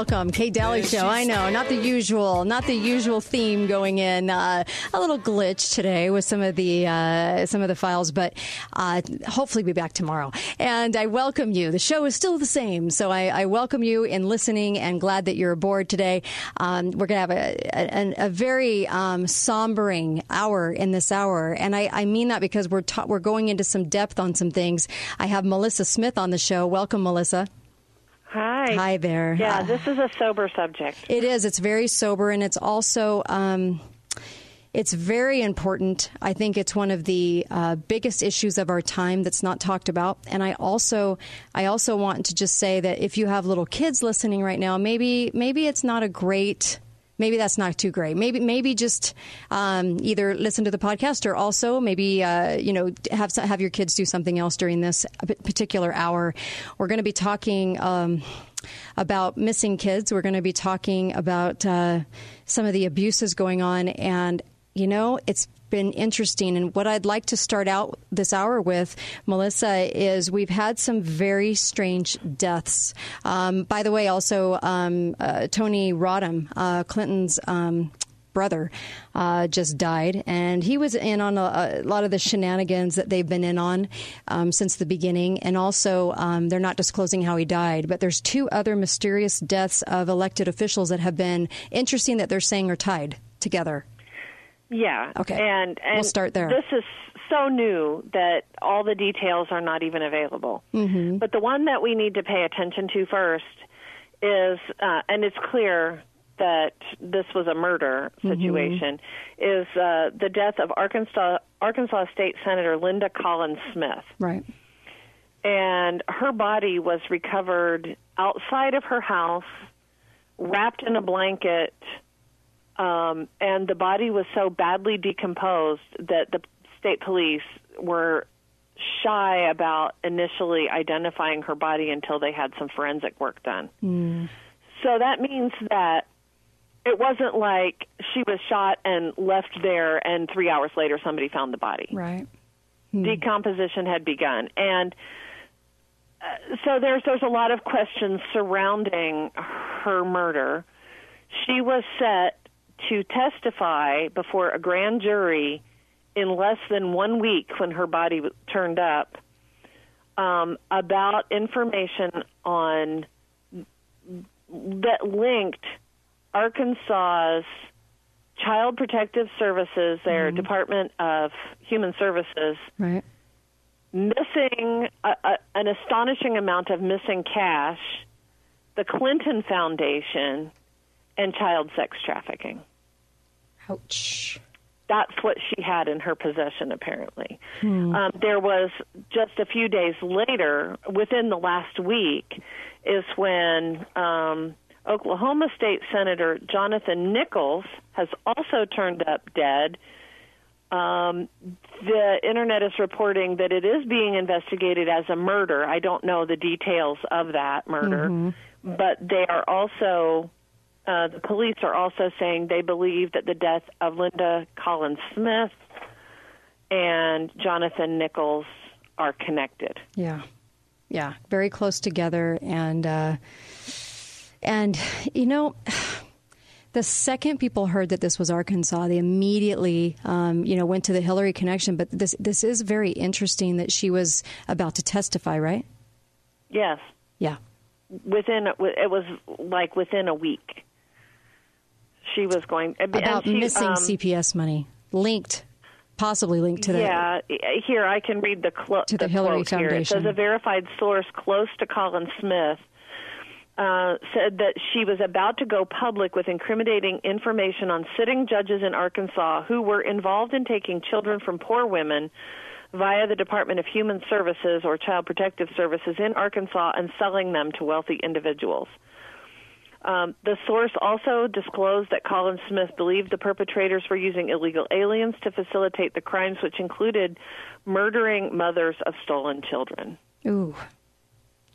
welcome. Kate Daly Show. I know, not the usual, not the usual theme going in. Uh, a little glitch today with some of the uh, some of the files, but uh, hopefully be back tomorrow. And I welcome you. The show is still the same, so I, I welcome you in listening and glad that you're aboard today. Um, we're going to have a, a, a very um, sombering hour in this hour, and I, I mean that because we're ta- we're going into some depth on some things. I have Melissa Smith on the show. Welcome, Melissa. Hi. Hi there. Yeah, Uh, this is a sober subject. it is. It's very sober, and it's also. Um, it's very important. I think it's one of the uh, biggest issues of our time that's not talked about. And I also, I also want to just say that if you have little kids listening right now, maybe, maybe it's not a great. Maybe that's not too great. Maybe, maybe just um, either listen to the podcast or also maybe uh, you know have have your kids do something else during this particular hour. We're going to be talking. Um, about missing kids. We're going to be talking about uh, some of the abuses going on. And, you know, it's been interesting. And what I'd like to start out this hour with, Melissa, is we've had some very strange deaths. Um, by the way, also, um, uh, Tony Rodham, uh, Clinton's. Um, brother uh, just died, and he was in on a, a lot of the shenanigans that they've been in on um, since the beginning. And also, um, they're not disclosing how he died, but there's two other mysterious deaths of elected officials that have been interesting that they're saying are tied together. Yeah. Okay. And, and We'll start there. This is so new that all the details are not even available. Mm-hmm. But the one that we need to pay attention to first is, uh, and it's clear that this was a murder Mm-hmm. situation, is uh, the death of Arkansas Arkansas State Senator Linda Collins Smith. Right. and her body was recovered outside of her house, wrapped in a blanket, um, and the body was so badly decomposed that the state police were shy about initially identifying her body until they had some forensic work done. So that means that it wasn't like she was shot and left there, and three hours later somebody found the body. Right. decomposition had begun. And uh, so there's there's a lot of questions surrounding her murder. She was set to testify before a grand jury in less than one week when her body turned up um, about information on that linked Arkansas's Child Protective Services, their Department of Human Services, Right. missing a, a, an astonishing amount of missing cash, the Clinton Foundation, and child sex trafficking. Ouch. That's what she had in her possession, apparently. Um, there was just a few days later, within the last week, is when um, Oklahoma State Senator Jonathan Nichols has also turned up dead. Um, the internet is reporting that it is being investigated as a murder. I don't know the details of that murder, but they are also uh, the police are also saying they believe that the death of Linda Collins Smith and Jonathan Nichols are connected. Yeah, yeah, very close together, and uh, and you know. The second people heard that this was Arkansas, they immediately, um, you know, went to the Hillary connection. But this this is very interesting that she was about to testify, right? Yes, Yeah, within it was like within a week. She was going about she, missing um, CPS money linked, possibly linked to the. Yeah, here I can read the, clo- To the Hillary quote here. It Foundation. says a verified source close to Collins Smith uh, said that she was about to go public with incriminating information on sitting judges in Arkansas who were involved in taking children from poor women via the Department of Human Services or Child Protective Services in Arkansas and selling them to wealthy individuals. Um, the source also disclosed that Collins Smith believed the perpetrators were using illegal aliens to facilitate the crimes, which included murdering mothers of stolen children. Ooh,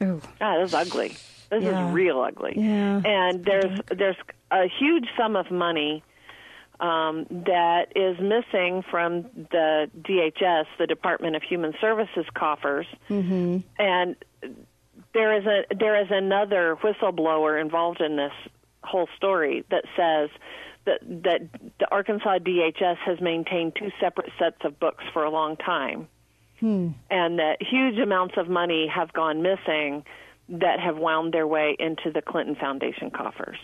ooh, Ah, this is ugly. This Yeah. is real ugly. Yeah. And there's there's a huge sum of money um, that is missing from the DHS, the Department of Human Services coffers, Mm-hmm. and there is a there is another whistleblower involved in this whole story that says that that the Arkansas DHS has maintained two separate sets of books for a long time, hmm. and that huge amounts of money have gone missing that have wound their way into the Clinton Foundation coffers.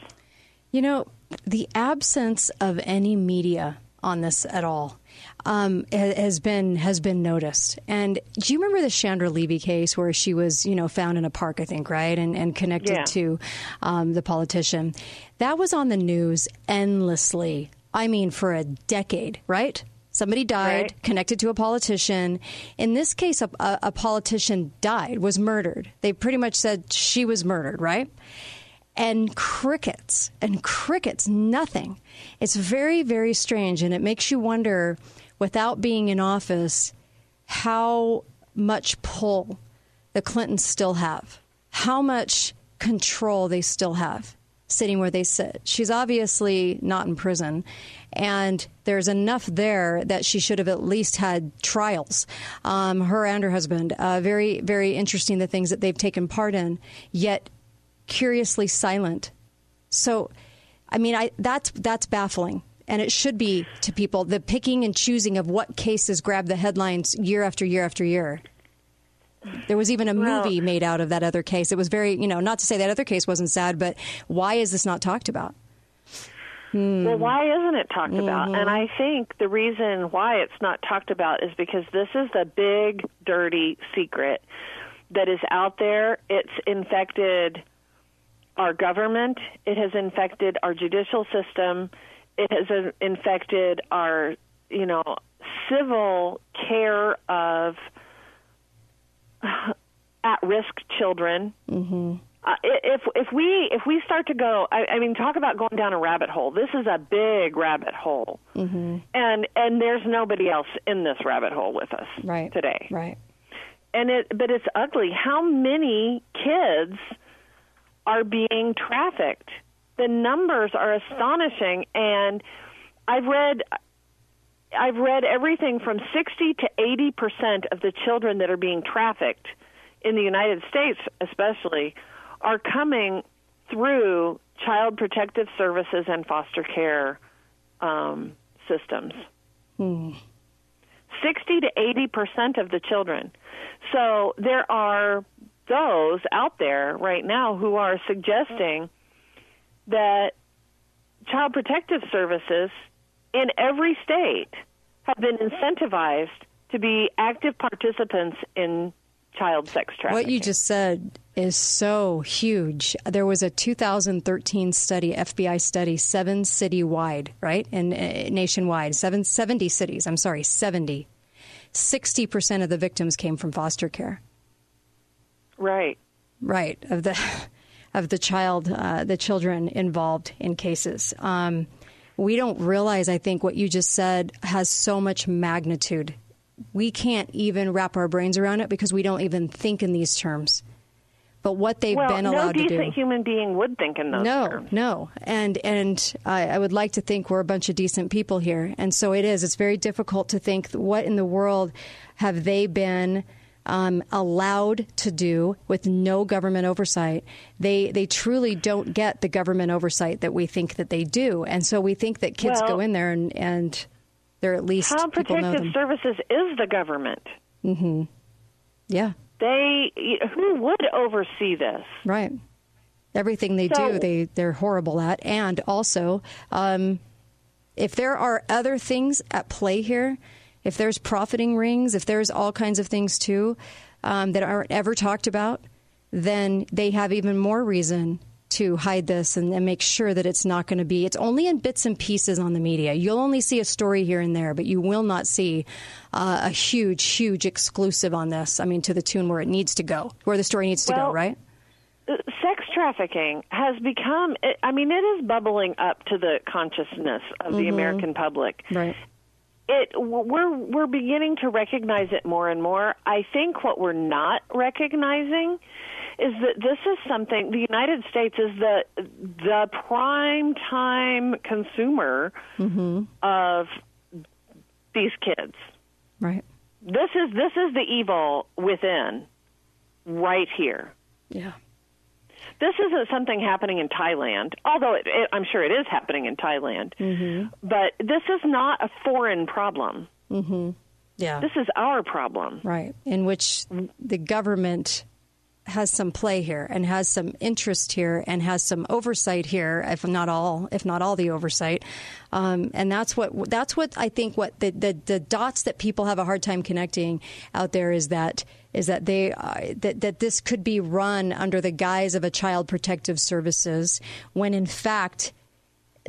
You know, the absence of any media on this at all um, has been has been noticed. And do you remember the Chandra Levy case where she was, you know, found in a park, I think, right, and and connected yeah. to um, the politician? That was on the news endlessly. I mean, for a decade, right? Somebody died right. connected to a politician. In this case, a, a, a politician died, was murdered. They pretty much said she was murdered, right? and crickets and crickets, nothing. It's very, very strange, and it makes you wonder, without being in office, how much pull the Clintons still have, how much control they still have sitting where they sit. She's obviously not in prison, and there's enough there that she should have at least had trials. Um, her and her husband. Uh, very, very interesting the things that they've taken part in. Yet curiously silent. So, I mean, I, that's that's baffling, and it should be to people the picking and choosing of what cases grab the headlines year after year after year. There was even a movie well, made out of that other case. It was very, you know, not to say that other case wasn't sad, but why is this not talked about? Hmm. Well, why isn't it talked mm-hmm. about? And I think the reason why it's not talked about is because this is the big, dirty secret that is out there. It's infected our government, it has infected our judicial system, it has infected our, you know, civil care of at-risk children. Mm-hmm. Uh, if if we if we start to go, I, I mean, talk about going down a rabbit hole. This is a big rabbit hole, mm-hmm. and and there's nobody else in this rabbit hole with us right. today. Right. And it, but it's ugly. How many kids are being trafficked. The numbers are astonishing, and I've read I've read everything from 60 to 80 percent of the children that are being trafficked in the United States, especially, are coming through child protective services and foster care um, systems. Hmm. 60 to 80 percent of the children. So there are those out there right now who are suggesting that child protective services in every state have been incentivized to be active participants in child sex trafficking. What you just said is so huge. There was a 2013 study, FBI study, seven city wide, right? And uh, nationwide, seven, 70 cities. I'm sorry, 70. 60% of the victims came from foster care. Right. Right of the of the child, uh, the children involved in cases. Um, we don't realize, I think, what you just said has so much magnitude. We can't even wrap our brains around it because we don't even think in these terms. But what they've well, been allowed no to do. No decent human being would think in those no, terms. No, And and I, I would like to think we're a bunch of decent people here, and so it is. It's very difficult to think what in the world have they been um, allowed to do with no government oversight. They they truly don't get the government oversight that we think that they do, and so we think that kids well, go in there and and they're at least Child Protective Services is the government. Mm-hmm. Yeah. They who would oversee this? Right. Everything they so, do, they they're horrible at, and also. Um, if there are other things at play here, if there's profiting rings, if there's all kinds of things too um, that aren't ever talked about, then they have even more reason to hide this and, and make sure that it's not going to be. It's only in bits and pieces on the media. You'll only see a story here and there, but you will not see uh, a huge, huge exclusive on this. I mean, to the tune where it needs to go, where the story needs to well, go, right? Uh, sex trafficking has become, I mean, it is bubbling up to the consciousness of the mm-hmm. American public. Right it we're we're beginning to recognize it more and more. I think what we're not recognizing is that this is something the United States is the the prime time consumer mm-hmm. of these kids. Right. This is this is the evil within right here. Yeah. This isn't something happening in Thailand, although it, it, I'm sure it is happening in Thailand. Mm-hmm. But this is not a foreign problem. Mm-hmm. Yeah. This is our problem. Right. In which the government has some play here and has some interest here and has some oversight here, if not all, if not all the oversight. Um, and that's what that's what I think. What the, the, the dots that people have a hard time connecting out there is that is that they uh, that that this could be run under the guise of a child protective services when in fact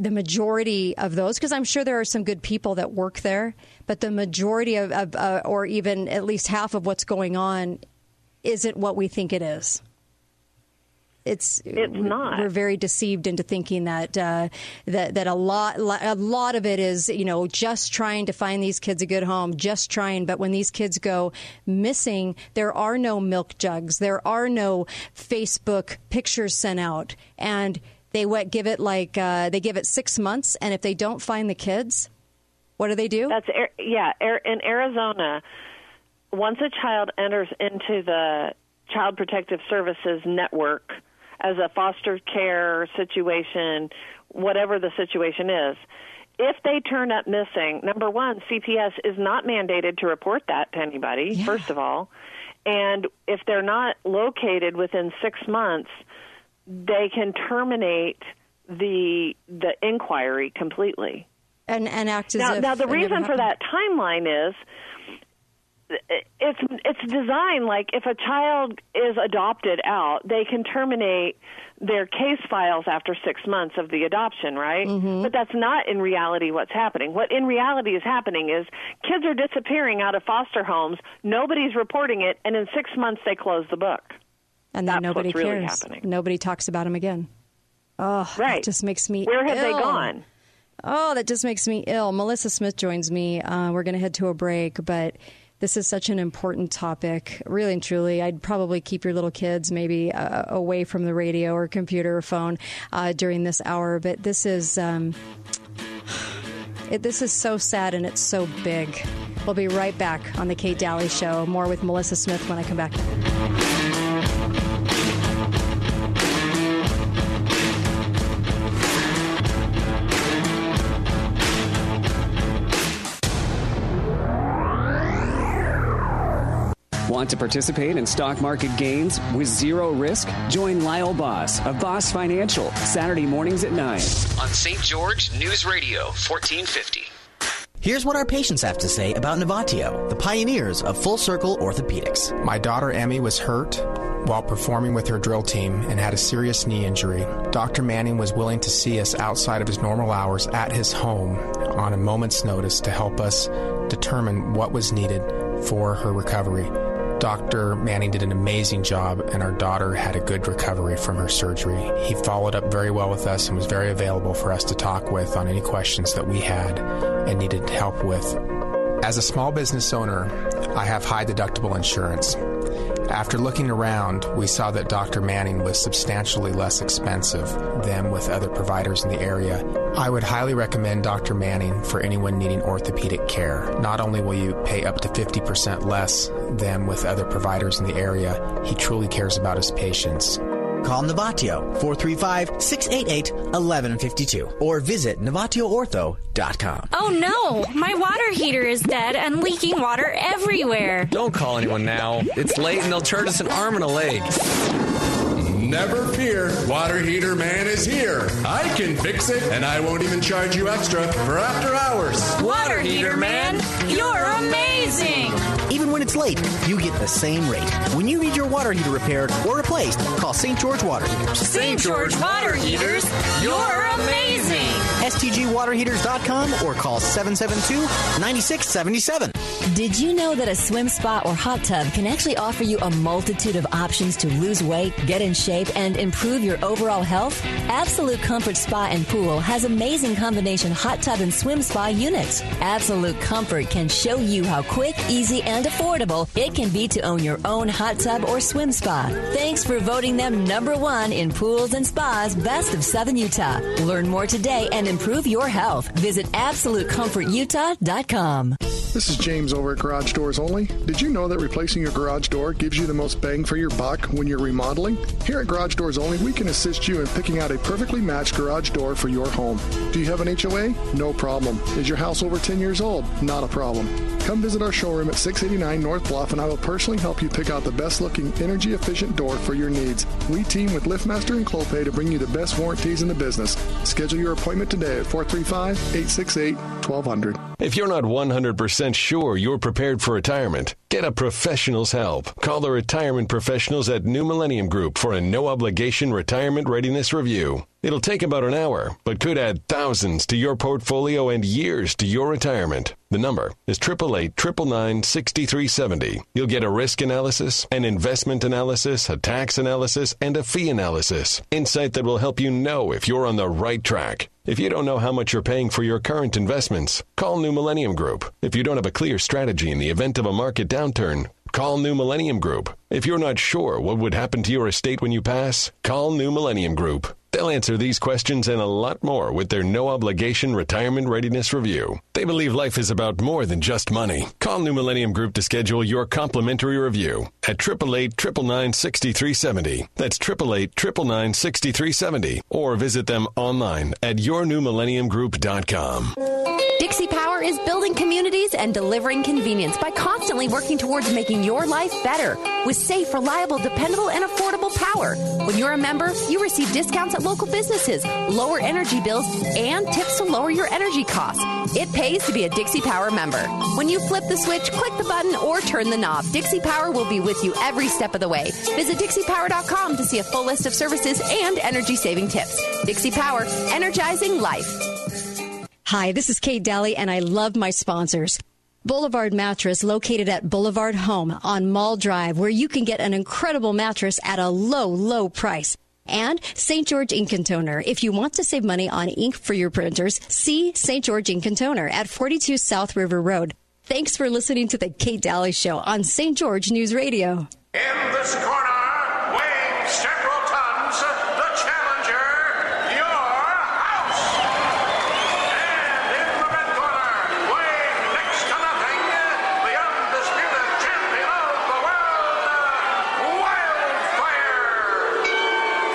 the majority of those, because I'm sure there are some good people that work there, but the majority of, of uh, or even at least half of what's going on isn't what we think it is. It's it's not. We're very deceived into thinking that uh, that that a lot a lot of it is you know just trying to find these kids a good home, just trying. But when these kids go missing, there are no milk jugs, there are no Facebook pictures sent out, and they what give it like uh, they give it six months, and if they don't find the kids, what do they do? That's yeah. In Arizona, once a child enters into the Child Protective Services network as a foster care situation, whatever the situation is, if they turn up missing, number one, CPS is not mandated to report that to anybody, yeah. first of all. And if they're not located within six months, they can terminate the the inquiry completely. And and act as now, if now the reason for that timeline is it's it's designed like if a child is adopted out, they can terminate their case files after six months of the adoption, right? Mm-hmm. But that's not in reality what's happening. What in reality is happening is kids are disappearing out of foster homes. Nobody's reporting it, and in six months they close the book. And then that's nobody what's cares. Really happening. Nobody talks about them again. Oh, right. Just makes me. Where have ill. they gone? Oh, that just makes me ill. Melissa Smith joins me. Uh, we're going to head to a break, but this is such an important topic. Really and truly, I'd probably keep your little kids maybe uh, away from the radio or computer or phone uh, during this hour. But this is. Um, it, this is so sad and it's so big. We'll be right back on the Kate Daly Show. More with Melissa Smith when I come back. Want to participate in stock market gains with zero risk? Join Lyle Boss of Boss Financial Saturday mornings at 9 on St. George News Radio 1450. Here's what our patients have to say about Novatio, the pioneers of full circle orthopedics. My daughter Emmy was hurt while performing with her drill team and had a serious knee injury. Dr. Manning was willing to see us outside of his normal hours at his home on a moment's notice to help us determine what was needed for her recovery. Dr. Manning did an amazing job, and our daughter had a good recovery from her surgery. He followed up very well with us and was very available for us to talk with on any questions that we had and needed help with. As a small business owner, I have high deductible insurance. After looking around, we saw that Dr. Manning was substantially less expensive than with other providers in the area. I would highly recommend Dr. Manning for anyone needing orthopedic care. Not only will you pay up to 50% less than with other providers in the area, he truly cares about his patients. Call Novatio 435-688-1152 or visit NovatioOrtho.com. Oh no, my water heater is dead and leaking water everywhere. Don't call anyone now. It's late and they'll charge us an arm and a leg. Never fear, Water Heater Man is here. I can fix it, and I won't even charge you extra for after hours. Water Heater Man, you're amazing! Even when it's late, you get the same rate. When you need your water heater repaired or replaced, call St. George Water Heaters. St. George Water Heaters, you're amazing! STGWaterHeaters.com or call 772-9677. Did you know that a swim spa or hot tub can actually offer you a multitude of options to lose weight, get in shape, and improve your overall health? Absolute Comfort Spa and Pool has amazing combination hot tub and swim spa units. Absolute Comfort can show you how quick, easy, and affordable it can be to own your own hot tub or swim spa. Thanks for voting them number one in pools and spas best of Southern Utah. Learn more today and improve your health. Visit AbsoluteComfortUtah.com. This is James over at Garage Doors Only. Did you know that replacing your garage door gives you the most bang for your buck when you're remodeling? Here at Garage Doors Only, we can assist you in picking out a perfectly matched garage door for your home. Do you have an HOA? No problem. Is your house over 10 years old? Not a problem. Come visit our showroom at 689 North Bluff and I will personally help you pick out the best looking energy efficient door for your needs. We team with LiftMaster and Clopay to bring you the best warranties in the business. Schedule your appointment today at 435 868 1200. If you're not 100% sure you're prepared for retirement, get a professional's help. Call the retirement professionals at New Millennium Group for a no obligation retirement readiness review. It'll take about an hour, but could add thousands to your portfolio and years to your retirement. The number is 888 999 6370. You'll get a risk analysis, an investment analysis, a tax analysis, and a fee analysis. Insight that will help you know if you're on the right track. If you don't know how much you're paying for your current investments, call New Millennium Group. If you don't have a clear strategy in the event of a market downturn, call New Millennium Group. If you're not sure what would happen to your estate when you pass, call New Millennium Group. They'll answer these questions and a lot more with their no obligation retirement readiness review. They believe life is about more than just money. Call New Millennium Group to schedule your complimentary review at 888 999 6370. That's 888 999 6370. Or visit them online at yournewmillenniumgroup.com. Dixie Power is building communities and delivering convenience by constantly working towards making your life better with safe, reliable, dependable, and affordable power. When you're a member, you receive discounts at local businesses, lower energy bills, and tips to lower your energy costs. It pays to be a Dixie Power member. When you flip the switch, click the button, or turn the knob, Dixie Power will be with you every step of the way. Visit DixiePower.com to see a full list of services and energy saving tips. Dixie Power, energizing life. Hi, this is Kate Daly, and I love my sponsors. Boulevard Mattress, located at Boulevard Home on Mall Drive, where you can get an incredible mattress at a low, low price. And St. George Ink and Toner. If you want to save money on ink for your printers, see St. George Ink and Toner at 42 South River Road. Thanks for listening to the Kate Daly Show on St. George News Radio. In this corner, several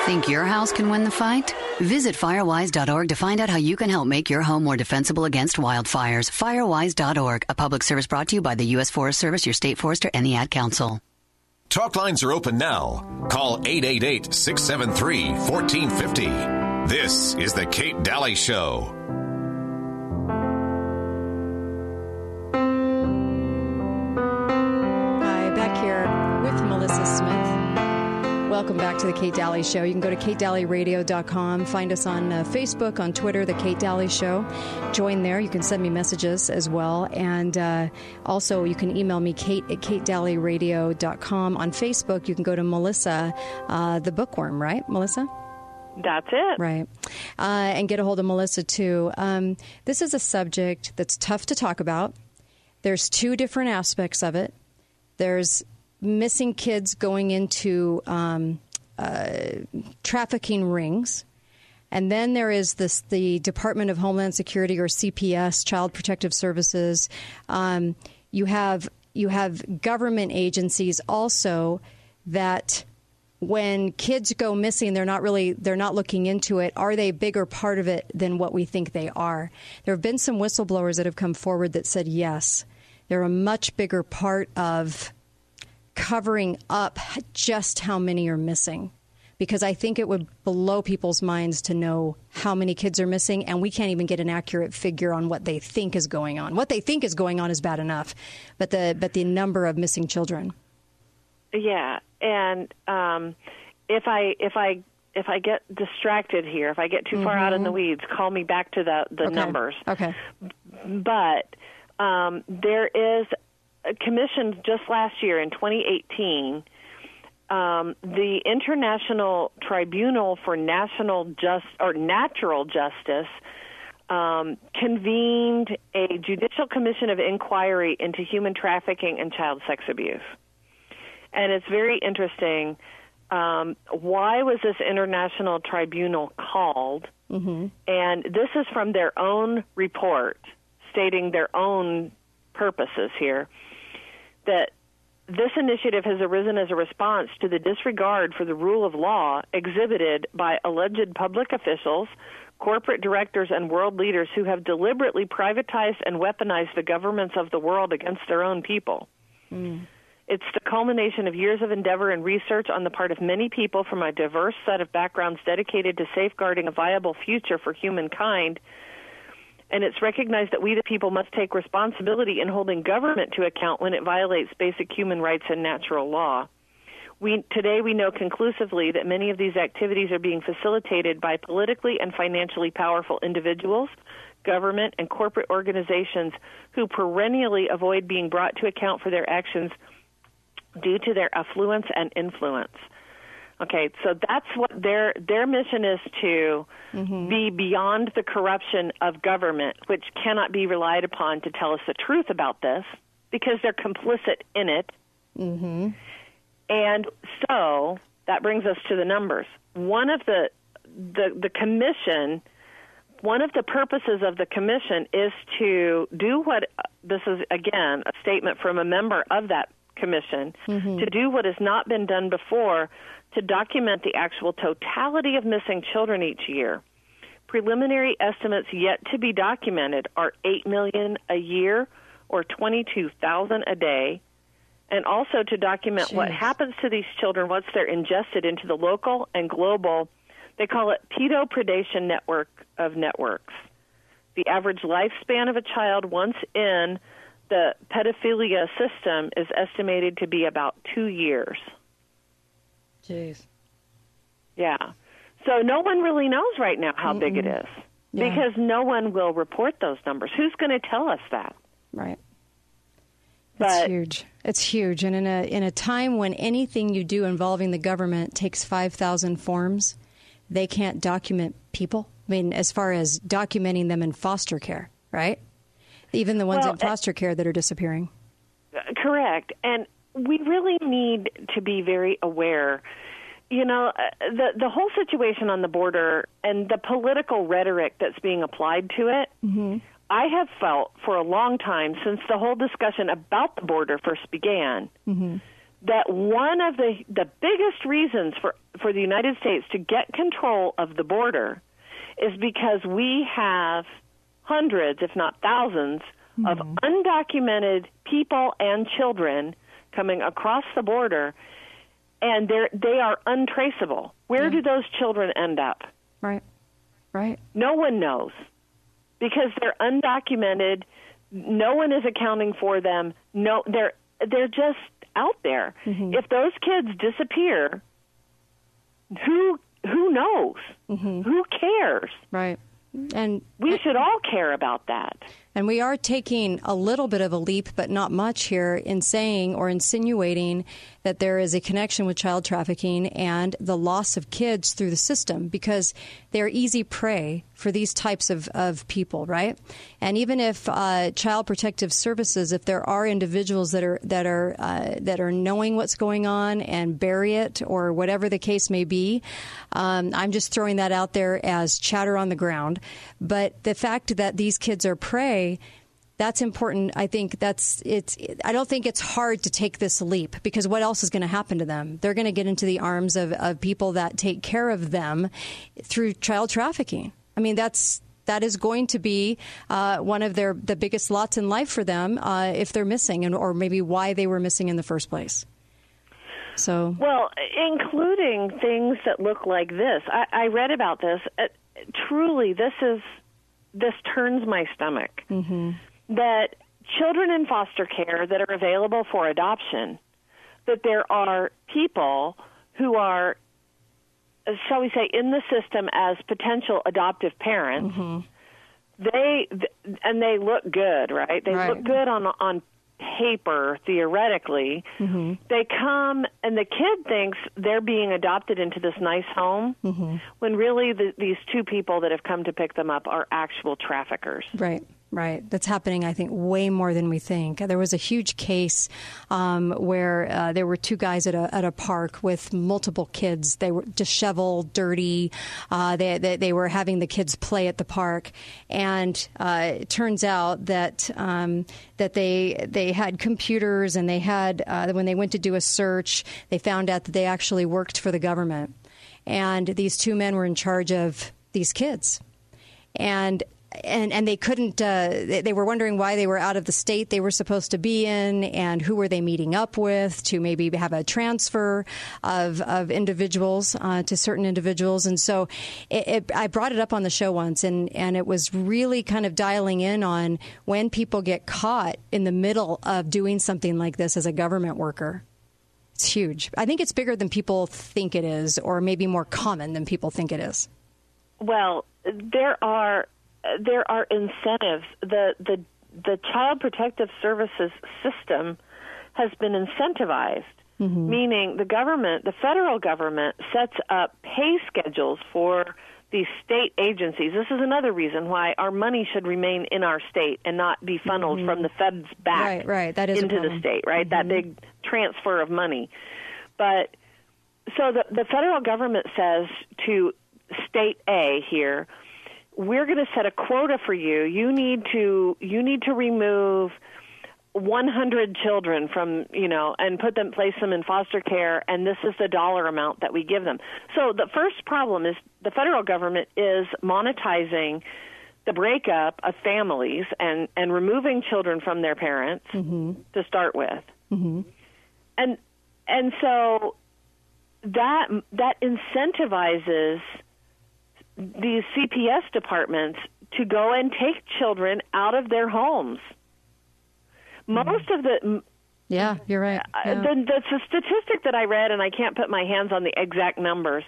Think your house can win the fight? Visit firewise.org to find out how you can help make your home more defensible against wildfires. Firewise.org, a public service brought to you by the U.S. Forest Service, your state forester, and the Ad Council. Talk lines are open now. Call 888 673 1450. This is The Kate Daly Show. Hi, back here with Melissa Smith. Welcome back to the Kate Daly Show. You can go to katedalyradio.com, find us on uh, Facebook, on Twitter, The Kate Daly Show. Join there. You can send me messages as well. And uh, also, you can email me, kate at katedalyradio.com. On Facebook, you can go to Melissa, uh, the bookworm, right, Melissa? That's it. Right. Uh, and get a hold of Melissa, too. Um, this is a subject that's tough to talk about. There's two different aspects of it. There's missing kids going into um, uh, trafficking rings. And then there is this the Department of Homeland Security or CPS, Child Protective Services. Um, you have you have government agencies also that when kids go missing they're not really they're not looking into it are they a bigger part of it than what we think they are there have been some whistleblowers that have come forward that said yes they're a much bigger part of covering up just how many are missing because I think it would blow people's minds to know how many kids are missing, and we can't even get an accurate figure on what they think is going on. What they think is going on is bad enough, but the but the number of missing children. Yeah, and um, if I if I if I get distracted here, if I get too far out in the weeds, call me back to the the Mm-hmm. Okay. numbers. Okay. But um, there is a commission just last year in 2018. Um, the International Tribunal for National Just or Natural Justice um, convened a judicial commission of inquiry into human trafficking and child sex abuse, and it's very interesting. Um, why was this international tribunal called? Mm-hmm. And this is from their own report stating their own purposes here. That this initiative has arisen as a response to the disregard for the rule of law exhibited by alleged public officials, corporate directors, and world leaders who have deliberately privatized and weaponized the governments of the world against their own people. Hmm. It's the culmination of years of endeavor and research on the part of many people from a diverse set of backgrounds dedicated to safeguarding a viable future for humankind. And it's recognized that we, the people, must take responsibility in holding government to account when it violates basic human rights and natural law. We, today, we know conclusively that many of these activities are being facilitated by politically and financially powerful individuals, government, and corporate organizations who perennially avoid being brought to account for their actions due to their affluence and influence. Okay, so that's what their their mission is to be beyond the corruption of government, which cannot be relied upon to tell us the truth about this because they're complicit in it. Mm-hmm. And so that brings us to the numbers. One of the the the commission one of the purposes of the commission is to do what this is again a statement from a member of that commission Mhm. to do what has not been done before to document the actual totality of missing children each year. Preliminary estimates yet to be documented are 8 million a year or 22,000 a day and also to document what happens to these children once they're ingested into the local and global they call it pedo predation network of networks. The average lifespan of a child once in the pedophilia system is estimated to be about 2 years. Jeez. Yeah. So no one really knows right now how big it Mm-mm. is Yeah. because no one will report those numbers. Who's going to tell us that? Right. It's huge. It's huge, and in a in a time when anything you do involving the government takes five thousand forms, they can't document people. I mean, as far as documenting them in foster care, right? Even the ones Well, in foster care that are disappearing. Uh, Correct. And we really need to be very aware. You know, uh, the the whole situation on the border and the political rhetoric that's being applied to it. Mm-hmm. I have felt for a long time since the whole discussion about the border first began Mm-hmm. that one of the the biggest reasons for for the United States to get control of the border is because we have hundreds if not 1000s of undocumented people and children coming across the border and they they are untraceable. Where do mm. those children end up? Right. Right. No one knows because they're undocumented. No one is accounting for them. No, they're they're just out there. Mm-hmm. If those kids disappear, who who knows? Mm-hmm. Who cares? Right. And we should all care about that. And we are taking a little bit of a leap, but not much here, in saying or insinuating that there is a connection with child trafficking and the loss of kids through the system because they're easy prey for these types of, of people, right? And even if uh, Child Protective Services, if there are individuals that are that are uh, that are knowing what's going on and bury it or whatever the case may be, um, I'm just throwing that out there as chatter on the ground. But the fact that these kids are prey that's important. I think that's it's. I don't think it's hard to take this leap because what else is going to happen to them? They're going to get into the arms of, of people that take care of them through child trafficking. I mean, that's that is going to be uh, one of their the biggest lots in life for them uh, if they're missing, and or maybe why they were missing in the first place. So Well, including things that look like this. I, I read about this. Uh, truly, this is this turns my stomach. Mm-hmm. That children in foster care that are available for adoption, that there are people who are, shall we say, in the system as potential adoptive parents. They th- and they look good, right? They Right. look good on on paper theoretically. Mm-hmm. They come and the kid thinks they're being adopted into this nice home Mm-hmm. when really the, these two people that have come to pick them up are actual traffickers. Right. Right. That's happening, I think, way more than we think. There was a huge case um, where uh, there were two guys at a, at a park with multiple kids. They were disheveled, dirty. Uh, they, they, they, were having the kids play at the park. And uh, it turns out that, um, that they, they had computers and they had, uh, when they went to do a search, they found out that they actually worked for the government. And these two men were in charge of these kids. And and and they couldn't. Uh, they were wondering why they were out of the state they were supposed to be in, and who were they meeting up with to maybe have a transfer of of individuals uh, to certain individuals. And so, it, it, I brought it up on the show once, and and it was really kind of dialing in on when people get caught in the middle of doing something like this as a government worker. It's huge. I think it's bigger than people think it is, or maybe more common than people think it is. Well, there are there are incentives. The the the Child Protective Services system has been incentivized, mm-hmm. meaning the government, the federal government, sets up pay schedules for these state agencies. This is another reason why our money should remain in our state and not be funneled mm-hmm. from the feds back right, right. That is into the state, right? Mm-hmm. That big transfer of money. But so the the federal government says to state A here, we're going to set a quota for you. You need to you need to remove 100 children from you know and put them place them in foster care and this is the dollar amount that we give them so the first problem is the federal government is monetizing the breakup of families and and removing children from their parents mm-hmm. to start with mm-hmm. and and so that that incentivizes these CPS departments to go and take children out of their homes. Most of the yeah, you're right. Uh, yeah. The, the statistic that I read, and I can't put my hands on the exact numbers,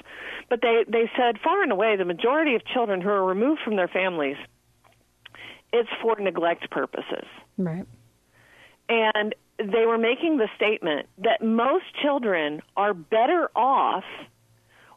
but they they said far and away the majority of children who are removed from their families, it's for neglect purposes. Right. And they were making the statement that most children are better off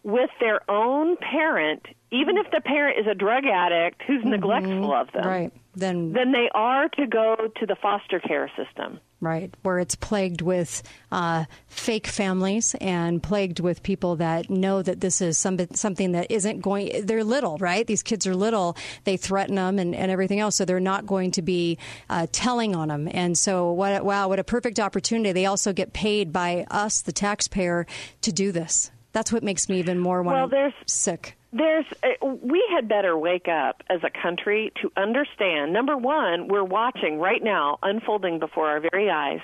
with their own parent, even if the parent is a drug addict who's mm-hmm. neglectful of them, right? Then, than they are to go to the foster care system. Right, where it's plagued with uh, fake families and plagued with people that know that this is some, something that isn't going. They're little, right? These kids are little. They threaten them and, and everything else, so they're not going to be uh, telling on them. And so, what? Wow, what a perfect opportunity! They also get paid by us, the taxpayer, to do this. That's what makes me even more well. There's sick. There's uh, we had better wake up as a country to understand. Number one, we're watching right now unfolding before our very eyes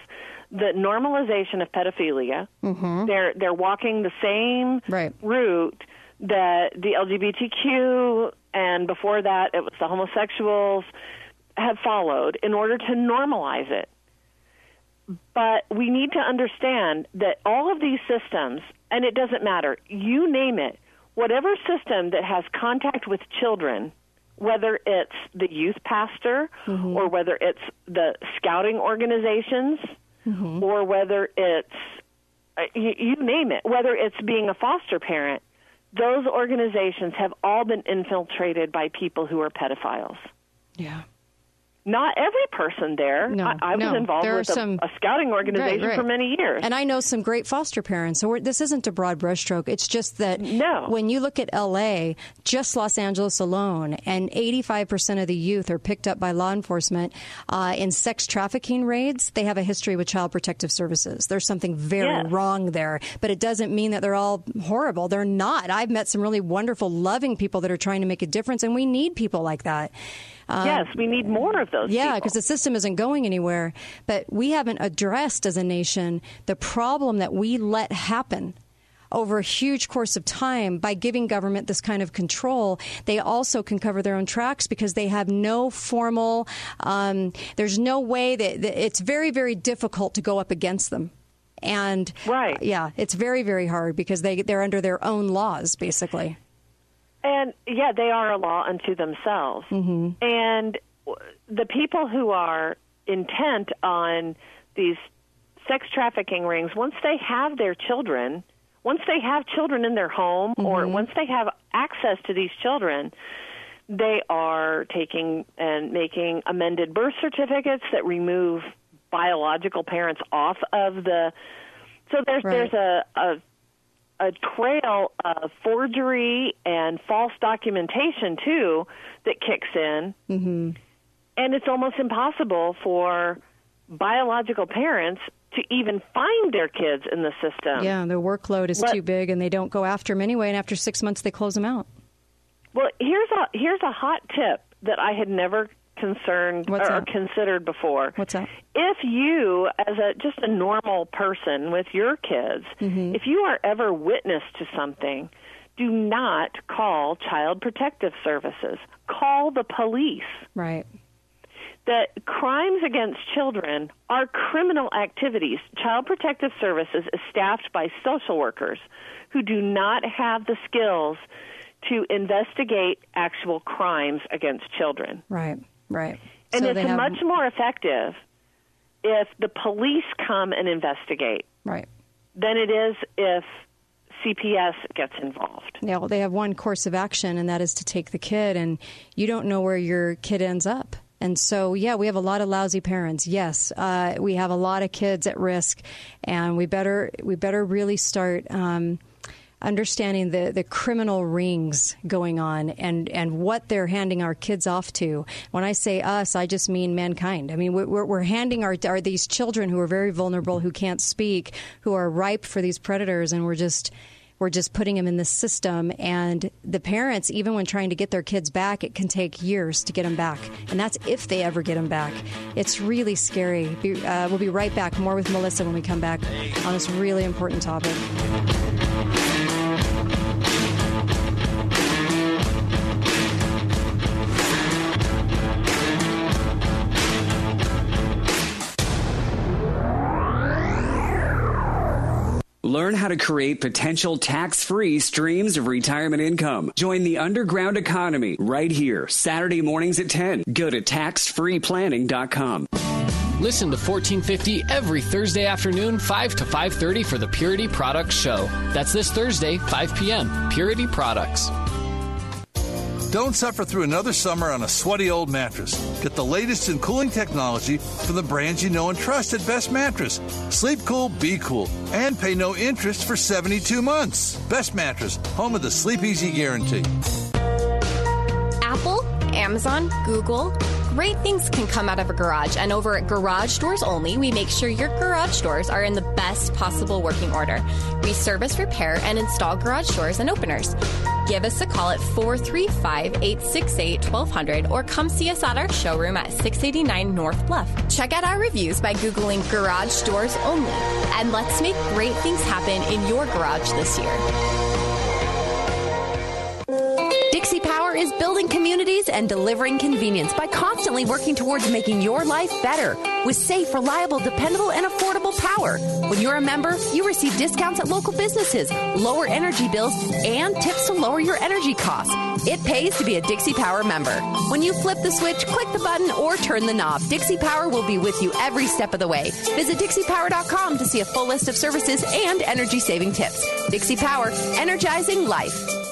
the normalization of pedophilia. Mm-hmm. They're they're walking the same right. route that the LGBTQ and before that it was the homosexuals have followed in order to normalize it. But we need to understand that all of these systems and it doesn't matter. You name it. Whatever system that has contact with children, whether it's the youth pastor mm-hmm. or whether it's the scouting organizations mm-hmm. or whether it's uh, you, you name it, whether it's being a foster parent, those organizations have all been infiltrated by people who are pedophiles. Yeah not every person there. No, I, I no. was involved there with a, some, a, scouting organization right, right. for many years, and I know some great foster parents. So this isn't a broad brushstroke. It's just that no. when you look at L.A., just Los Angeles alone, and 85 percent of the youth are picked up by law enforcement uh, in sex trafficking raids. They have a history with Child Protective Services. There's something very yes. wrong there, but it doesn't mean that they're all horrible. They're not. I've met some really wonderful, loving people that are trying to make a difference, and we need people like that. Um, yes, we need more of those. Yeah, because the system isn't going anywhere. But we haven't addressed as a nation the problem that we let happen over a huge course of time by giving government this kind of control, they also can cover their own tracks because they have no formal, um, there's no way that, that, it's very, very difficult to go up against them. And right. yeah, it's very, very hard because they, they're under their own laws, basically. And yeah, they are a law unto themselves. Mm-hmm. And the people who are intent on these sex trafficking rings, once they have their children, once they have children in their home, mm-hmm. or once they have access to these children, they are taking and making amended birth certificates that remove biological parents off of the. So there's Right. there's a, a a trail of forgery and false documentation too that kicks in, hmm and it's almost impossible for biological parents to even find their kids in the system. Yeah, their workload is But- too big, and they don't go after them anyway. And after six months, they close them out. Well, here's a here's a hot tip that I had never concerned What's or that? considered before. What's that? If you, as a just a normal person with your kids, Mm-hmm. if you are ever witness to something, do not call Child Protective Services. Call the police. Right. that crimes against children are criminal activities. Child Protective Services is staffed by social workers who do not have the skills to investigate actual crimes against children. Right. Right. And So it's have- much more effective if the police come and investigate Right. than it is if CPS gets involved. Yeah, well, they have one course of action, and that is to take the kid, and you don't know where your kid ends up. And so, yeah, we have a lot of lousy parents. Yes, uh, we have a lot of kids at risk, and we better we better really start um, understanding the, the criminal rings going on and, and what they're handing our kids off to. When I say us, I just mean mankind. I mean, we're, we're handing our, our these children who are very vulnerable, who can't speak, who are ripe for these predators, and we're just we're just putting them in the system. And the parents, even when trying to get their kids back, it can take years to get them back. And that's if they ever get them back. It's really scary. Be, uh, we'll be right back. More with Melissa when we come back on this really important topic. Learn how to create potential tax free streams of retirement income. Join the underground economy right here, Saturday mornings at 10. Go to taxfreeplanning.com. Listen to 1450 every Thursday afternoon, 5 to 5:30 for the Purity Products Show. That's this Thursday, 5 p.m. Purity Products. Don't suffer through another summer on a sweaty old mattress. Get the latest in cooling technology from the brands you know and trust at Best Mattress. Sleep cool, be cool, and pay no interest for 72 months. Best Mattress, home of the Sleep Easy Guarantee. Apple, Amazon, Google. Great things can come out of a garage, and over at Garage Doors Only, we make sure your garage doors are in the best possible working order. We service, repair, and install garage doors and openers. Give us a call at 435 868 1200 or come see us at our showroom at 689 North Bluff. Check out our reviews by Googling Garage Doors Only, and let's make great things happen in your garage this year. Dixie Power is building communities and delivering convenience by constantly working towards making your life better with safe, reliable, dependable, and affordable power. When you're a member, you receive discounts at local businesses, lower energy bills, and tips to lower your energy costs. It pays to be a Dixie Power member. When you flip the switch, click the button, or turn the knob, Dixie Power will be with you every step of the way. Visit DixiePower.com to see a full list of services and energy saving tips. Dixie Power, energizing life.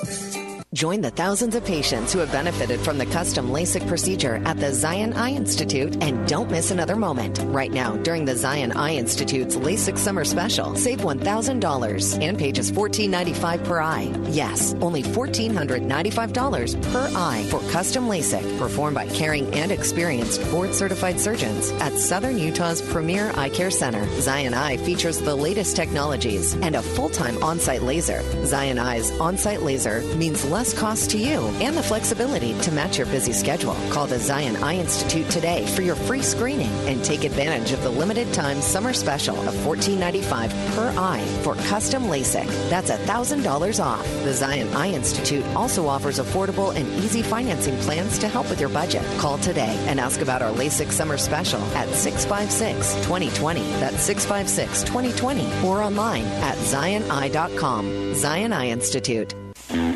Join the thousands of patients who have benefited from the custom LASIK procedure at the Zion Eye Institute and don't miss another moment. Right now, during the Zion Eye Institute's LASIK Summer Special, save $1,000 and pay just $14.95 per eye. Yes, only $1,495 per eye for custom LASIK performed by caring and experienced board certified surgeons at Southern Utah's premier eye care center. Zion Eye features the latest technologies and a full time on site laser. Zion Eye's on site laser means less cost to you and the flexibility to match your busy schedule. Call the Zion Eye Institute today for your free screening and take advantage of the limited time summer special of $14.95 per eye for custom LASIK. That's $1,000 off. The Zion Eye Institute also offers affordable and easy financing plans to help with your budget. Call today and ask about our LASIK summer special at 656 2020. That's 656 2020 or online at zioneye.com. Zion Eye Institute.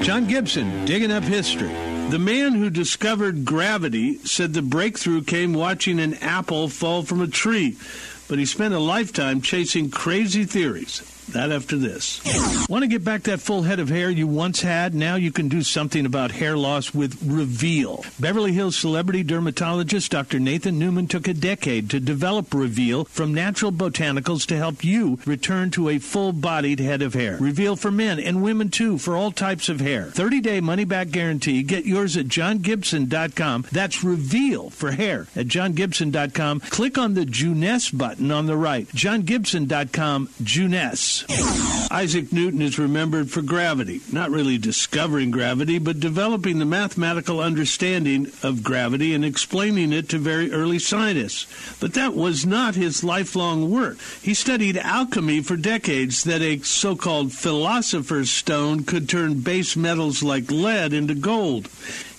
John Gibson, digging up history. The man who discovered gravity said the breakthrough came watching an apple fall from a tree, but he spent a lifetime chasing crazy theories. That after this. Want to get back that full head of hair you once had? Now you can do something about hair loss with Reveal. Beverly Hills celebrity dermatologist Dr. Nathan Newman took a decade to develop Reveal from natural botanicals to help you return to a full bodied head of hair. Reveal for men and women too for all types of hair. 30 day money back guarantee. Get yours at johngibson.com. That's Reveal for hair at johngibson.com. Click on the Juness button on the right. johngibson.com, Juness. Isaac Newton is remembered for gravity, not really discovering gravity, but developing the mathematical understanding of gravity and explaining it to very early scientists. But that was not his lifelong work. He studied alchemy for decades that a so called philosopher's stone could turn base metals like lead into gold.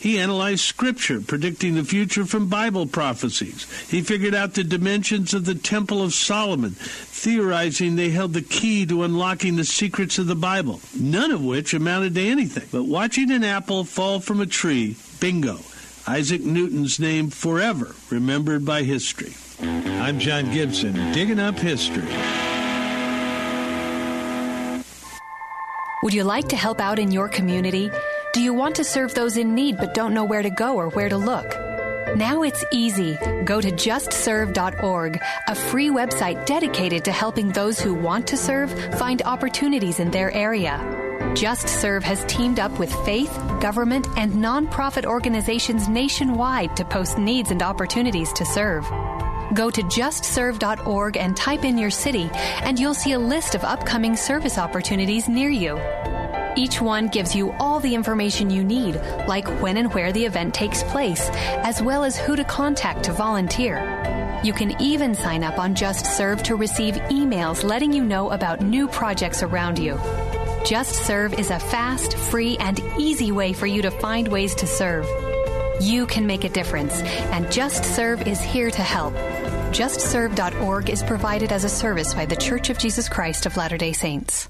He analyzed scripture, predicting the future from Bible prophecies. He figured out the dimensions of the Temple of Solomon, theorizing they held the key to unlocking the secrets of the Bible, none of which amounted to anything. But watching an apple fall from a tree, bingo, Isaac Newton's name forever remembered by history. I'm John Gibson, digging up history. Would you like to help out in your community? Do you want to serve those in need but don't know where to go or where to look? Now it's easy. Go to justserve.org, a free website dedicated to helping those who want to serve find opportunities in their area. Just Serve has teamed up with faith, government, and nonprofit organizations nationwide to post needs and opportunities to serve. Go to justserve.org and type in your city, and you'll see a list of upcoming service opportunities near you. Each one gives you all the information you need, like when and where the event takes place, as well as who to contact to volunteer. You can even sign up on Just Serve to receive emails letting you know about new projects around you. Just Serve is a fast, free, and easy way for you to find ways to serve. You can make a difference, and Just Serve is here to help. JustServe.org is provided as a service by The Church of Jesus Christ of Latter day Saints.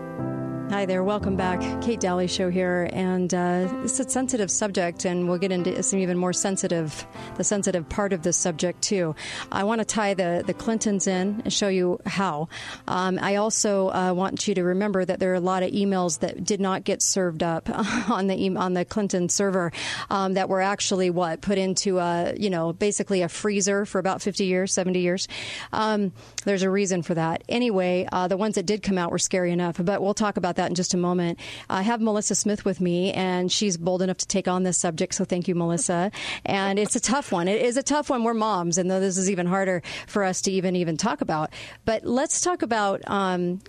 Hi there, welcome back. Kate Daly Show here, and uh, it's a sensitive subject, and we'll get into some even more sensitive, the sensitive part of this subject too. I want to tie the the Clintons in and show you how. Um, I also uh, want you to remember that there are a lot of emails that did not get served up on the on the Clinton server um, that were actually what put into a you know basically a freezer for about 50 years, 70 years. Um, there's a reason for that. Anyway, uh, the ones that did come out were scary enough, but we'll talk about that in just a moment. I have Melissa Smith with me, and she's bold enough to take on this subject. So thank you, Melissa. And it's a tough one. It is a tough one. We're moms, and though this is even harder for us to even even talk about. But let's talk about um,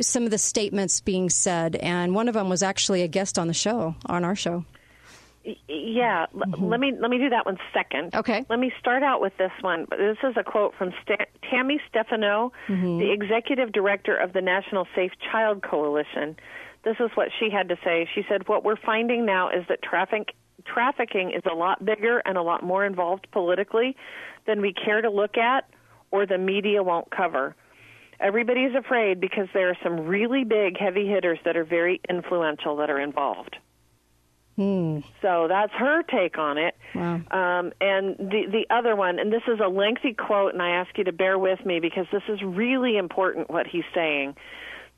some of the statements being said, and one of them was actually a guest on the show, on our show. Yeah, l- let me let me do that one second. Mm-hmm. Okay. Let me start out with this one. This is a quote from Sta- Tammy Stefano, Mm-hmm. the executive director of the National Safe Child Coalition. This is what she had to say. She said, "What we're finding now is that traffic trafficking is a lot bigger and a lot more involved politically than we care to look at or the media won't cover." Everybody's afraid because there are some really big heavy hitters that are very influential that are involved. Hmm. So that's her take on it. Wow. Um, and the the other one, and this is a lengthy quote, and I ask you to bear with me because this is really important what he's saying.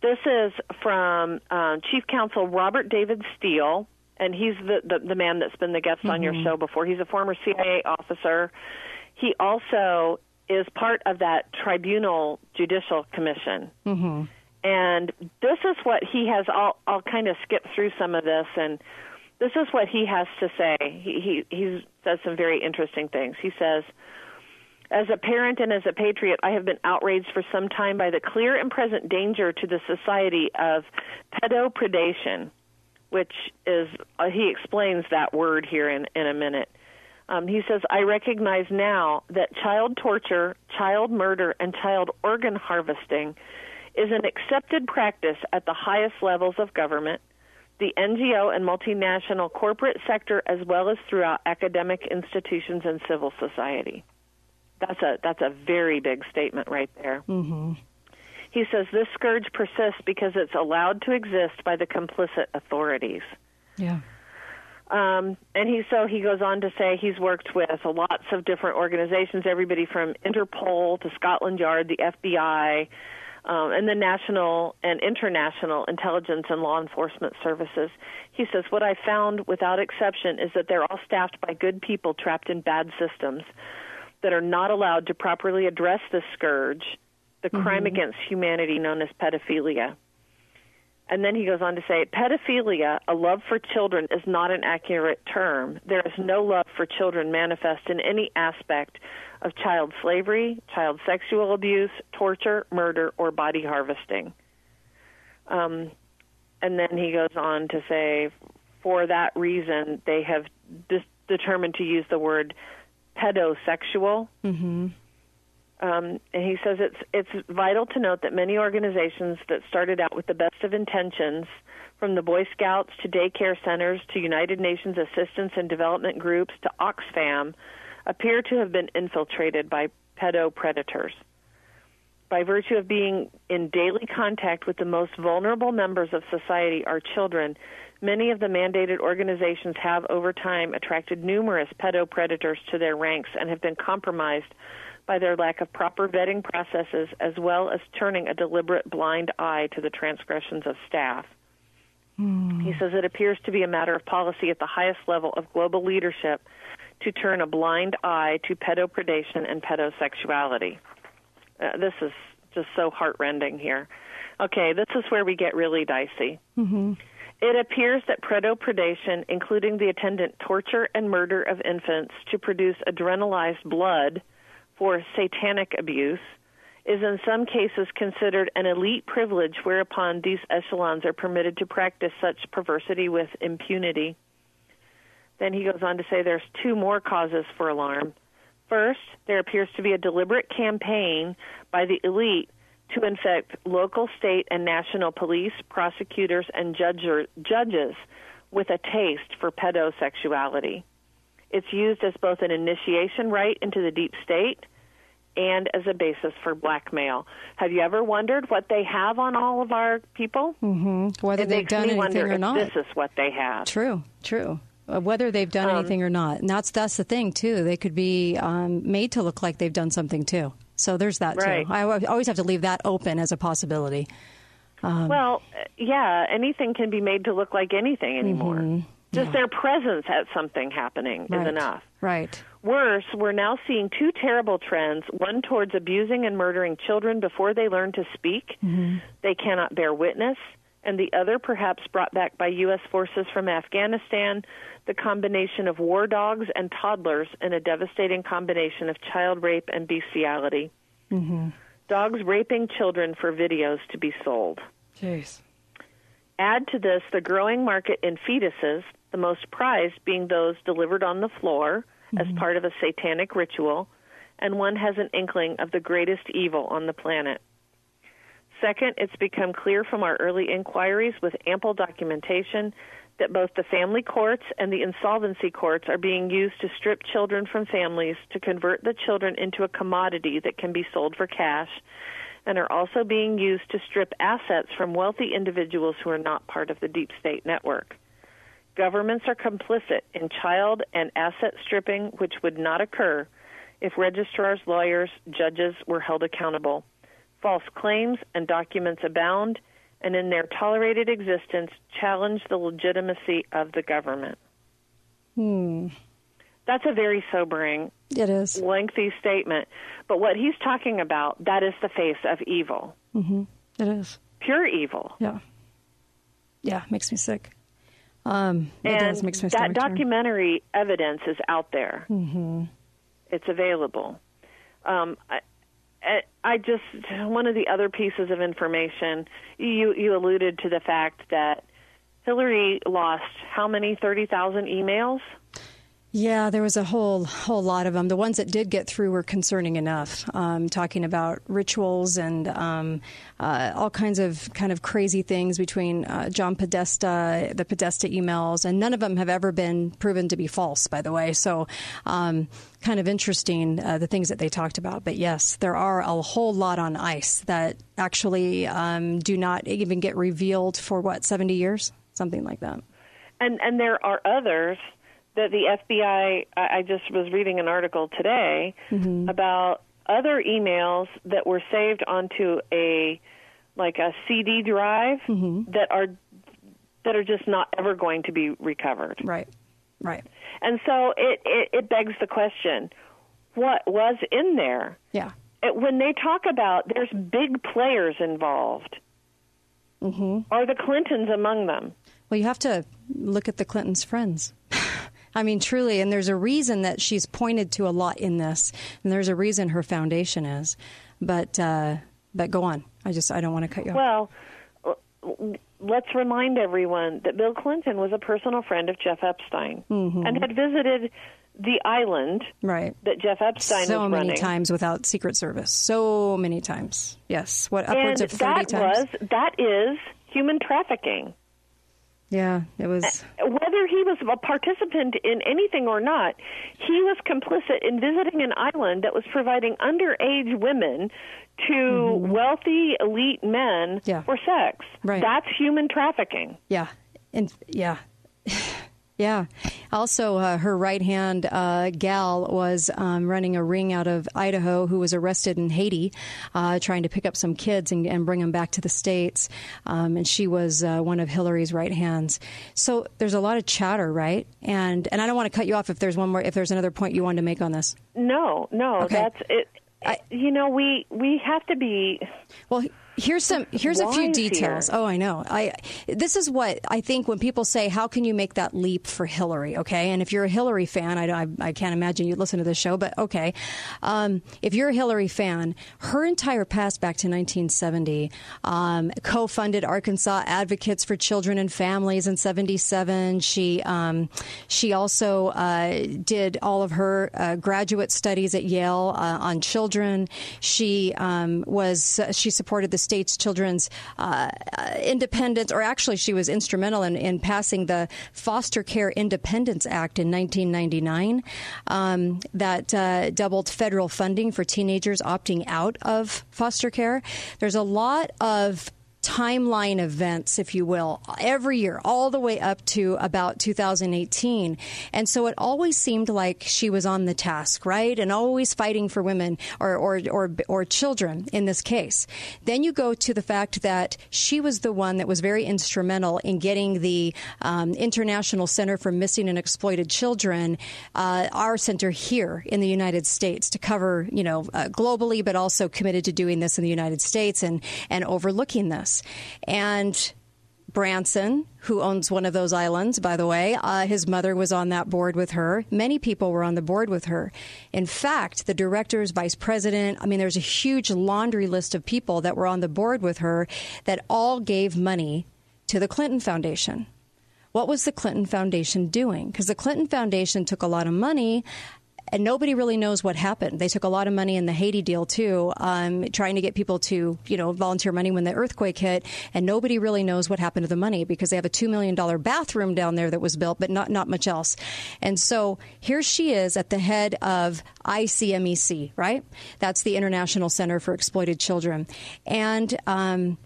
This is from uh, Chief Counsel Robert David Steele, and he's the, the the man that's been the guest on your Mhm. show before. He's a former CIA officer. He also is part of that Tribunal Judicial Commission. Mm-hmm. And this is what he has. I'll, I'll kind of skip through some of this, and this is what he has to say. He, he, he says some very interesting things. He says, As a parent and as a patriot, I have been outraged for some time by the clear and present danger to the society of pedopredation, which is, uh, he explains that word here in, in a minute. Um, he says, I recognize now that child torture, child murder, and child organ harvesting is an accepted practice at the highest levels of government, the NGO and multinational corporate sector, as well as throughout academic institutions and civil society. That's a that's a very big statement right there. Mm-hmm. He says this scourge persists because it's allowed to exist by the complicit authorities. Yeah. Um, and he so he goes on to say he's worked with lots of different organizations, everybody from Interpol to Scotland Yard, the FBI, um, and the national and international intelligence and law enforcement services. He says what I found without exception is that they're all staffed by good people trapped in bad systems that are not allowed to properly address the scourge, the crime Mm-hmm. against humanity known as pedophilia. And then he goes on to say, pedophilia, a love for children, is not an accurate term. There is no love for children manifest in any aspect of child slavery, child sexual abuse, torture, murder, or body harvesting. Um, and then he goes on to say, for that reason, they have determined to use the word pedosexual. Mm-hmm. Um, and he says it's it's vital to note that many organizations that started out with the best of intentions, from the Boy Scouts to daycare centers to United Nations Assistance and Development Groups to Oxfam, appear to have been infiltrated by pedo predators. By virtue of being in daily contact with the most vulnerable members of society, our children, many of the mandated organizations have over time attracted numerous pedo predators to their ranks and have been compromised by their lack of proper vetting processes as well as turning a deliberate blind eye to the transgressions of staff. He says it appears to be a matter of policy at the highest level of global leadership to turn a blind eye to pedopredation and pedosexuality. Uh, this is just so heartrending here. Okay, this is where we get really dicey. Mm-hmm. It appears that predopredation, including the attendant torture and murder of infants to produce adrenalized blood for satanic abuse, is in some cases considered an elite privilege whereupon these echelons are permitted to practice such perversity with impunity. Then he goes on to say there's two more causes for alarm. First, there appears to be a deliberate campaign by the elite to infect local, state, and national police, prosecutors, and judges with a taste for pedosexuality. It's used as both an initiation rite into the deep state and as a basis for blackmail. Have you ever wondered what they have on all of our people? Mm-hmm. Whether it they've done anything wonder or if not. This is what they have. True, true. Uh, whether they've done Um, anything or not, and that's that's the thing too. They could be um, made to look like they've done something too. So there's that Right. too. I always have to leave that open as a possibility. Um, well, yeah, anything can be made to look like anything anymore. mhm. Just their presence at something happening Right. is enough. Right. Worse, we're now seeing two terrible trends one towards abusing and murdering children before they learn to speak. Mm-hmm. They cannot bear witness. And the other, perhaps brought back by U.S. forces from Afghanistan, the combination of war dogs and toddlers in a devastating combination of child rape and bestiality. Mm-hmm. Dogs raping children for videos to be sold. Jeez. Add to this the growing market in fetuses, the most prized being those delivered on the floor as mm-hmm. part of a satanic ritual, and one has an inkling of the greatest evil on the planet. Second, it's become clear from our early inquiries with ample documentation that both the family courts and the insolvency courts are being used to strip children from families to convert the children into a commodity that can be sold for cash and are also being used to strip assets from wealthy individuals who are not part of the deep state network. Governments are complicit in child and asset stripping, which would not occur if registrars, lawyers, judges were held accountable. False claims and documents abound, and in their tolerated existence, challenge the legitimacy of the government. Hmm. That's a very sobering, It is. lengthy statement. But what he's talking about, that is the face of evil, Mm-hmm. It is. pure evil. Yeah. Yeah. Makes me sick. Um, it and does. Makes my that stomach turn. documentary evidence is out there. Mm-hmm. It's available. Um, I, I- I just one of the other pieces of information you you alluded to the fact that Hillary lost how many thirty thousand emails? Yeah, there was a whole whole lot of them. The ones that did get through were concerning enough, um, talking about rituals and um, uh, all kinds of kind of crazy things between uh, John Podesta, the Podesta emails, and none of them have ever been proven to be false, by the way. So, um, kind of interesting uh, the things that they talked about. But yes, there are a whole lot on ice that actually um, do not even get revealed for what seventy years, something like that. and and there are others that the FBI. I, I just was reading an article today Mm-hmm. about other emails that were saved onto a like a CD drive Mm-hmm. that are that are just not ever going to be recovered. Right. Right. And so it, it, it begs the question what was in there? Yeah. It, when they talk about there's big players involved, Mm-hmm. are the Clintons among them? Well, you have to look at the Clintons' friends. I mean, truly, and there's a reason that she's pointed to a lot in this, and there's a reason her foundation is. But uh, but go on. I just I don't want to cut you off. Well, let's remind everyone that Bill Clinton was a personal friend of Jeff Epstein Mhm. and had visited the island Right. that Jeff Epstein was. so was many times without Secret Service. So many times. Yes. What upwards and of thirty that times? was that is human trafficking. Yeah, it was. Whether he was a participant in anything or not, he was complicit in visiting an island that was providing underage women to mm-hmm. wealthy elite men for sex. Right. That's human trafficking. Yeah, and yeah, yeah. Also, uh, her right hand uh, gal was um, running a ring out of Idaho, who was arrested in Haiti, uh, trying to pick up some kids and, and bring them back to the states. Um, and she was uh, one of Hillary's right hands. So there's a lot of chatter, right? And and I don't want to cut you off if there's one more, if there's another point you wanted to make on this. No, no, Okay. that's it. you know, we we have to be. Well, here's some here's a few details. here. Oh, I know. I this is what I think when people say, "How can you make that leap for Hillary?" Okay, and if you're a Hillary fan, I, I, I can't imagine you'd listen to this show, but okay, um, if you're a Hillary fan, her entire past back to 1970, um, co-funded Arkansas Advocates for Children and Families in '77. She um, she also uh, did all of her uh, graduate studies at Yale uh, on children. She um, was she supported the state's children's uh, independence, or actually, she was instrumental in, in passing the Foster Care Independence Act in 1999 um, that uh, doubled federal funding for teenagers opting out of foster care. There's a lot of timeline events, if you will, every year, all the way up to about 2018. And so it always seemed like she was on the task, right? And always fighting for women or, or, or, or children in this case. Then you go to the fact that she was the one that was very instrumental in getting the um, International Center for Missing and Exploited Children, uh, our center here in the United States, to cover, you know, uh, globally, but also committed to doing this in the United States and, and overlooking this. And Branson, who owns one of those islands, by the way, uh, his mother was on that board with her. Many people were on the board with her. In fact, the directors, vice president, I mean, there's a huge laundry list of people that were on the board with her that all gave money to the Clinton Foundation. What was the Clinton Foundation doing? Because the Clinton Foundation took a lot of money and nobody really knows what happened. They took a lot of money in the Haiti deal too, um, trying to get people to you know volunteer money when the earthquake hit, and nobody really knows what happened to the money because they have a two million dollar bathroom down there that was built, but not not much else. And so here she is at the head of ICMEC, right? That's the International Center for Exploited Children, and. Um,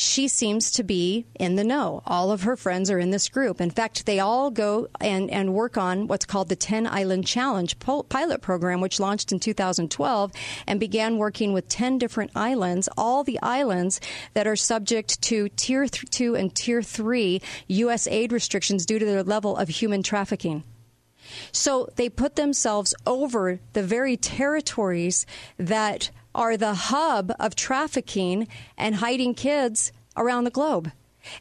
she seems to be in the know. All of her friends are in this group. In fact, they all go and, and work on what's called the 10 Island Challenge pilot program, which launched in 2012 and began working with 10 different islands, all the islands that are subject to Tier 2 and Tier 3 U.S. aid restrictions due to their level of human trafficking. So they put themselves over the very territories that are the hub of trafficking and hiding kids around the globe.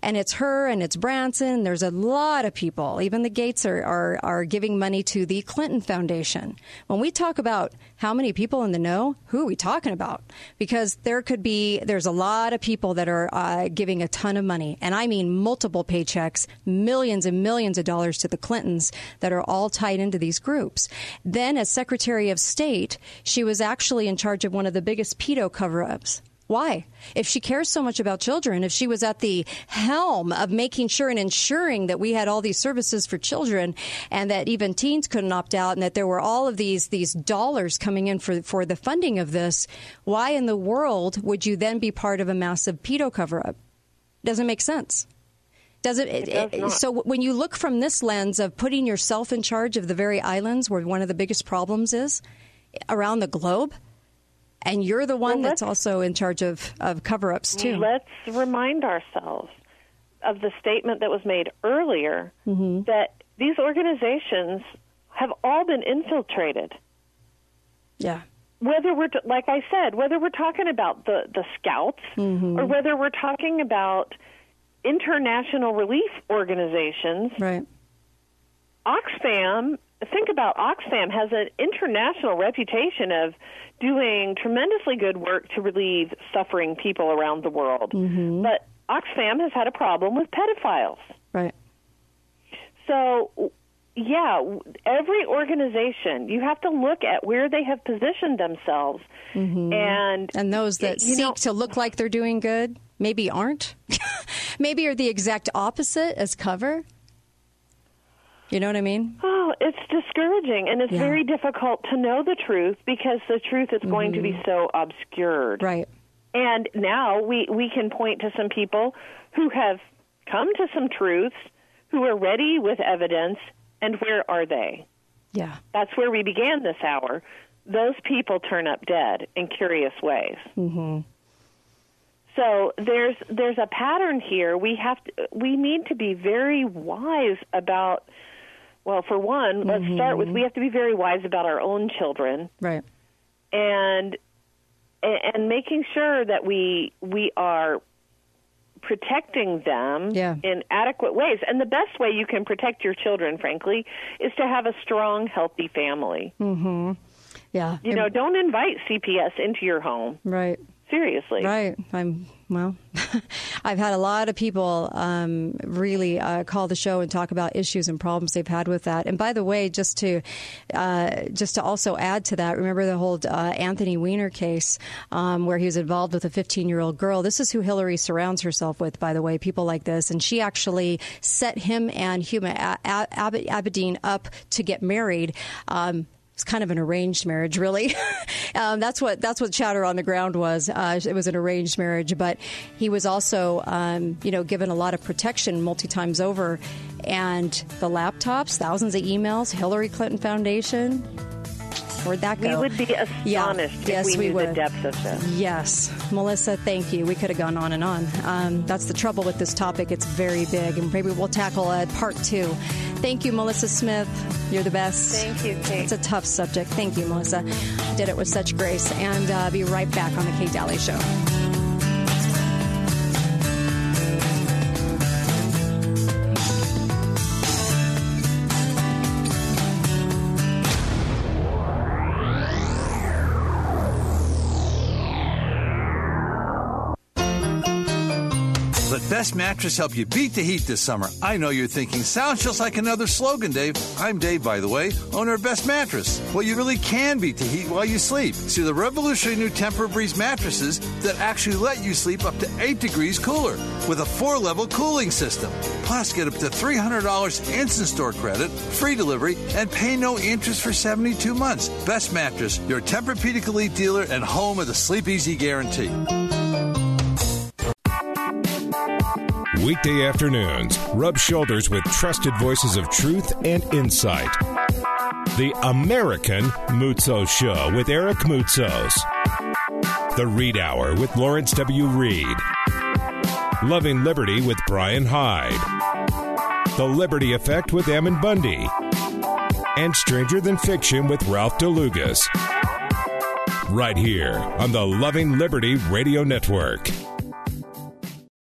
And it's her and it's Branson. There's a lot of people. Even the Gates are, are, are giving money to the Clinton Foundation. When we talk about how many people in the know, who are we talking about? Because there could be, there's a lot of people that are uh, giving a ton of money. And I mean multiple paychecks, millions and millions of dollars to the Clintons that are all tied into these groups. Then, as Secretary of State, she was actually in charge of one of the biggest pedo cover ups. Why? If she cares so much about children, if she was at the helm of making sure and ensuring that we had all these services for children and that even teens couldn't opt out and that there were all of these these dollars coming in for for the funding of this, why in the world would you then be part of a massive pedo cover up? Doesn't make sense. Does it? it, does it- not. so when you look from this lens of putting yourself in charge of the very islands where one of the biggest problems is around the globe, and you're the one Well, that's also in charge of, of cover ups too. Let's remind ourselves of the statement that was made earlier Mm-hmm. that these organizations have all been infiltrated. Yeah. Whether we're, t- like I said, whether we're talking about the, the scouts Mm-hmm. or whether we're talking about international relief organizations, right. Oxfam, think about Oxfam has an international reputation of doing tremendously good work to relieve suffering people around the world. Mm-hmm. But Oxfam has had a problem with pedophiles. Right. So, yeah, every organization, you have to look at where they have positioned themselves. Mhm. And and those that seek know- to look like they're doing good maybe aren't. maybe are the exact opposite as cover. You know what I mean? It's discouraging, and it's Yeah. very difficult to know the truth because the truth is going to be so obscured. Right. And now we we can point to some people who have come to some truths, who are ready with evidence, and where are they? Yeah. That's where we began this hour. Those people turn up dead in curious ways. Mm-hmm. So there's there's a pattern here. We have to, we need to be very wise about. Well, for one, let's start with we have to be very wise about our own children Right. and and making sure that we we are protecting them Yeah. in adequate ways. And the best way you can protect your children, frankly, is to have a strong, healthy family. Mm-hmm. Yeah. You know, don't invite CPS into your home. Right. Seriously. Right. I'm well. I've had a lot of people um, really uh, call the show and talk about issues and problems they've had with that. And by the way, just to uh, just to also add to that, remember the whole uh, Anthony Weiner case um, where he was involved with a 15 year old girl. This is who Hillary surrounds herself with, by the way, people like this. And she actually set him and Huma Abedin up to get married. Um, it's kind of an arranged marriage, really. um, that's what that's what chatter on the ground was. Uh, it was an arranged marriage, but he was also, um, you know, given a lot of protection multi times over, and the laptops, thousands of emails, Hillary Clinton Foundation. Where'd that We would be astonished yes, if we, we would. the depths of this. Yes, Melissa, thank you. We could have gone on and on. Um, that's the trouble with this topic. It's very big, and maybe we'll tackle uh, part two. Thank you, Melissa Smith. You're the best. Thank you, Kate. It's a tough subject. Thank you, Melissa. Did it with such grace. And uh, be right back on the Kate Daly Show. Best Mattress help you beat the heat this summer. I know you're thinking, sounds just like another slogan, Dave. I'm Dave, by the way, owner of Best Mattress. Well, you really can beat the heat while you sleep. See the revolutionary new Tempur Breeze mattresses that actually let you sleep up to 8 degrees cooler with a four level cooling system. Plus, get up to $300 instant store credit, free delivery, and pay no interest for 72 months. Best Mattress, your Tempur-Pedic Elite dealer and home of the Sleep Easy guarantee. Weekday afternoons, rub shoulders with trusted voices of truth and insight. The American Moutsos Show with Eric Moutsos. The Reed Hour with Lawrence W. Reed. Loving Liberty with Brian Hyde. The Liberty Effect with Ammon Bundy. And Stranger Than Fiction with Ralph DeLugas. Right here on the Loving Liberty Radio Network.